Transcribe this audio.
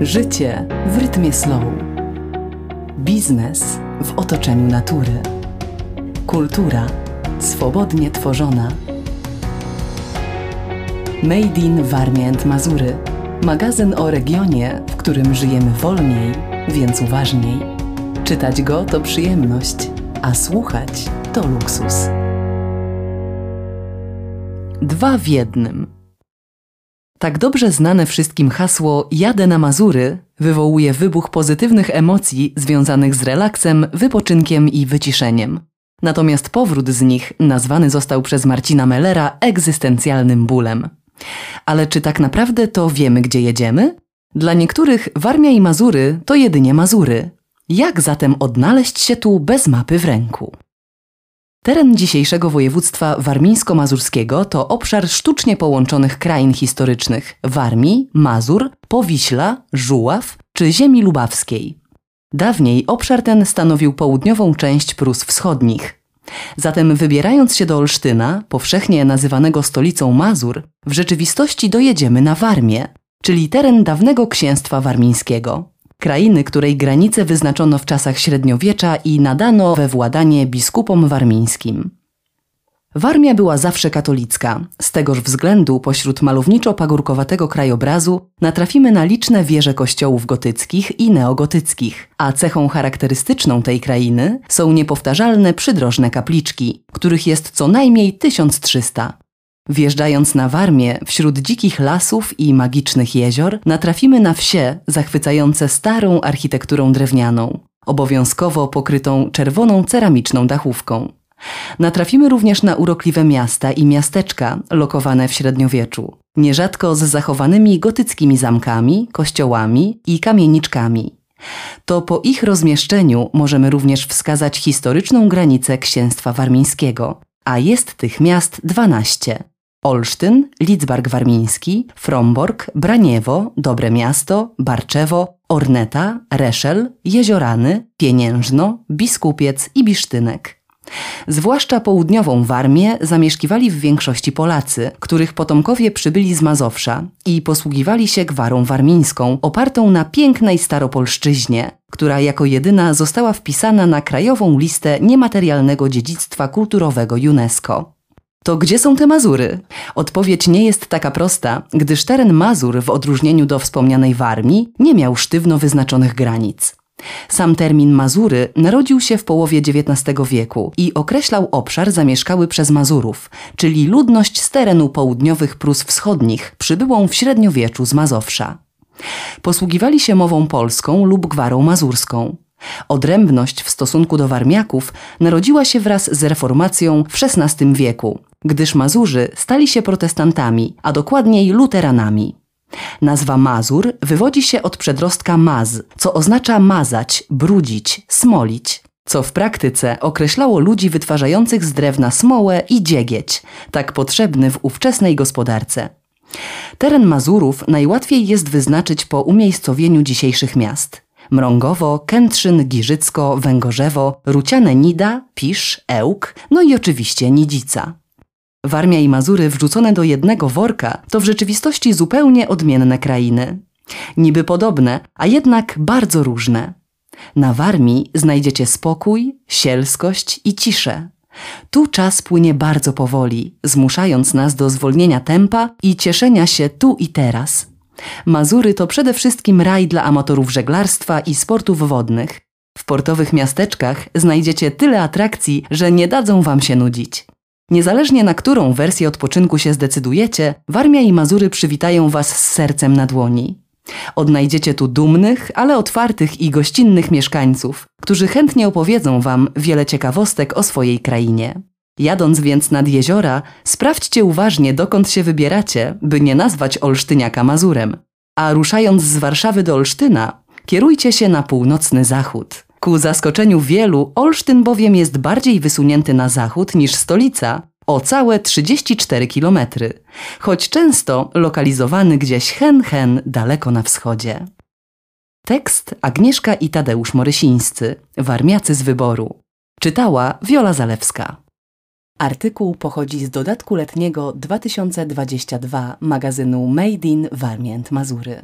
Życie w rytmie slow. Biznes w otoczeniu natury. Kultura swobodnie tworzona. Made in Warmia and Mazury. Magazyn o regionie, w którym żyjemy wolniej, więc uważniej. Czytać go to przyjemność, a słuchać to luksus. Dwa w jednym. Tak dobrze znane wszystkim hasło Jadę na Mazury wywołuje wybuch pozytywnych emocji związanych z relaksem, wypoczynkiem i wyciszeniem. Natomiast powrót z nich nazwany został przez Marcina Mellera egzystencjalnym bólem. Ale czy tak naprawdę to wiemy, gdzie jedziemy? Dla niektórych Warmia i Mazury to jedynie Mazury. Jak zatem odnaleźć się tu bez mapy w ręku? Teren dzisiejszego województwa warmińsko-mazurskiego to obszar sztucznie połączonych krain historycznych Warmii, Mazur, Powiśla, Żuław czy ziemi lubawskiej. Dawniej obszar ten stanowił południową część Prus Wschodnich. Zatem wybierając się do Olsztyna, powszechnie nazywanego stolicą Mazur, w rzeczywistości dojedziemy na Warmię, czyli teren dawnego księstwa warmińskiego krainy, której granice wyznaczono w czasach średniowiecza i nadano we władanie biskupom warmińskim. Warmia była zawsze katolicka. Z tegoż względu pośród malowniczo-pagórkowatego krajobrazu natrafimy na liczne wieże kościołów gotyckich i neogotyckich, a cechą charakterystyczną tej krainy są niepowtarzalne przydrożne kapliczki, których jest co najmniej 1300. Wjeżdżając na Warmię, wśród dzikich lasów i magicznych jezior, natrafimy na wsie zachwycające starą architekturą drewnianą, obowiązkowo pokrytą czerwoną ceramiczną dachówką. Natrafimy również na urokliwe miasta i miasteczka lokowane w średniowieczu, nierzadko z zachowanymi gotyckimi zamkami, kościołami i kamieniczkami. To po ich rozmieszczeniu możemy również wskazać historyczną granicę księstwa warmińskiego, a jest tych miast 12. Olsztyn, Lidzbark Warmiński, Frombork, Braniewo, Dobre Miasto, Barczewo, Orneta, Reszel, Jeziorany, Pieniężno, Biskupiec i Bisztynek. Zwłaszcza południową Warmię zamieszkiwali w większości Polacy, których potomkowie przybyli z Mazowsza i posługiwali się gwarą warmińską, opartą na pięknej staropolszczyźnie, która jako jedyna została wpisana na krajową listę niematerialnego dziedzictwa kulturowego UNESCO. To gdzie są te Mazury? Odpowiedź nie jest taka prosta, gdyż teren Mazur w odróżnieniu do wspomnianej Warmii nie miał sztywno wyznaczonych granic. Sam termin Mazury narodził się w połowie XIX wieku i określał obszar zamieszkały przez Mazurów, czyli ludność z terenu południowych Prus Wschodnich, przybyłą w średniowieczu z Mazowsza. Posługiwali się mową polską lub gwarą mazurską. Odrębność w stosunku do Warmiaków narodziła się wraz z reformacją w XVI wieku, gdyż Mazurzy stali się protestantami, a dokładniej luteranami. Nazwa Mazur wywodzi się od przedrostka maz, co oznacza mazać, brudzić, smolić, co w praktyce określało ludzi wytwarzających z drewna smołę i dziegieć, tak potrzebny w ówczesnej gospodarce. Teren Mazurów najłatwiej jest wyznaczyć po umiejscowieniu dzisiejszych miast. Mrągowo, Kętrzyn, Giżycko, Węgorzewo, Ruciane Nida, Pisz, Ełk, no i oczywiście Nidzica. Warmia i Mazury wrzucone do jednego worka to w rzeczywistości zupełnie odmienne krainy. Niby podobne, a jednak bardzo różne. Na Warmii znajdziecie spokój, sielskość i ciszę. Tu czas płynie bardzo powoli, zmuszając nas do zwolnienia tempa i cieszenia się tu i teraz. Mazury to przede wszystkim raj dla amatorów żeglarstwa i sportów wodnych. W portowych miasteczkach znajdziecie tyle atrakcji, że nie dadzą wam się nudzić. Niezależnie na którą wersję odpoczynku się zdecydujecie, Warmia i Mazury przywitają Was z sercem na dłoni. Odnajdziecie tu dumnych, ale otwartych i gościnnych mieszkańców, którzy chętnie opowiedzą Wam wiele ciekawostek o swojej krainie. Jadąc więc nad jeziora, sprawdźcie uważnie, dokąd się wybieracie, by nie nazwać Olsztyniaka Mazurem. A ruszając z Warszawy do Olsztyna, kierujcie się na północny zachód. Ku zaskoczeniu wielu, Olsztyn bowiem jest bardziej wysunięty na zachód niż stolica, o całe 34 km, choć często lokalizowany gdzieś hen hen daleko na wschodzie. Tekst Agnieszka i Tadeusz Morysińscy, Warmiacy z wyboru. Czytała Wiola Zalewska. Artykuł pochodzi z dodatku letniego 2022 magazynu Made in Warmię Mazury.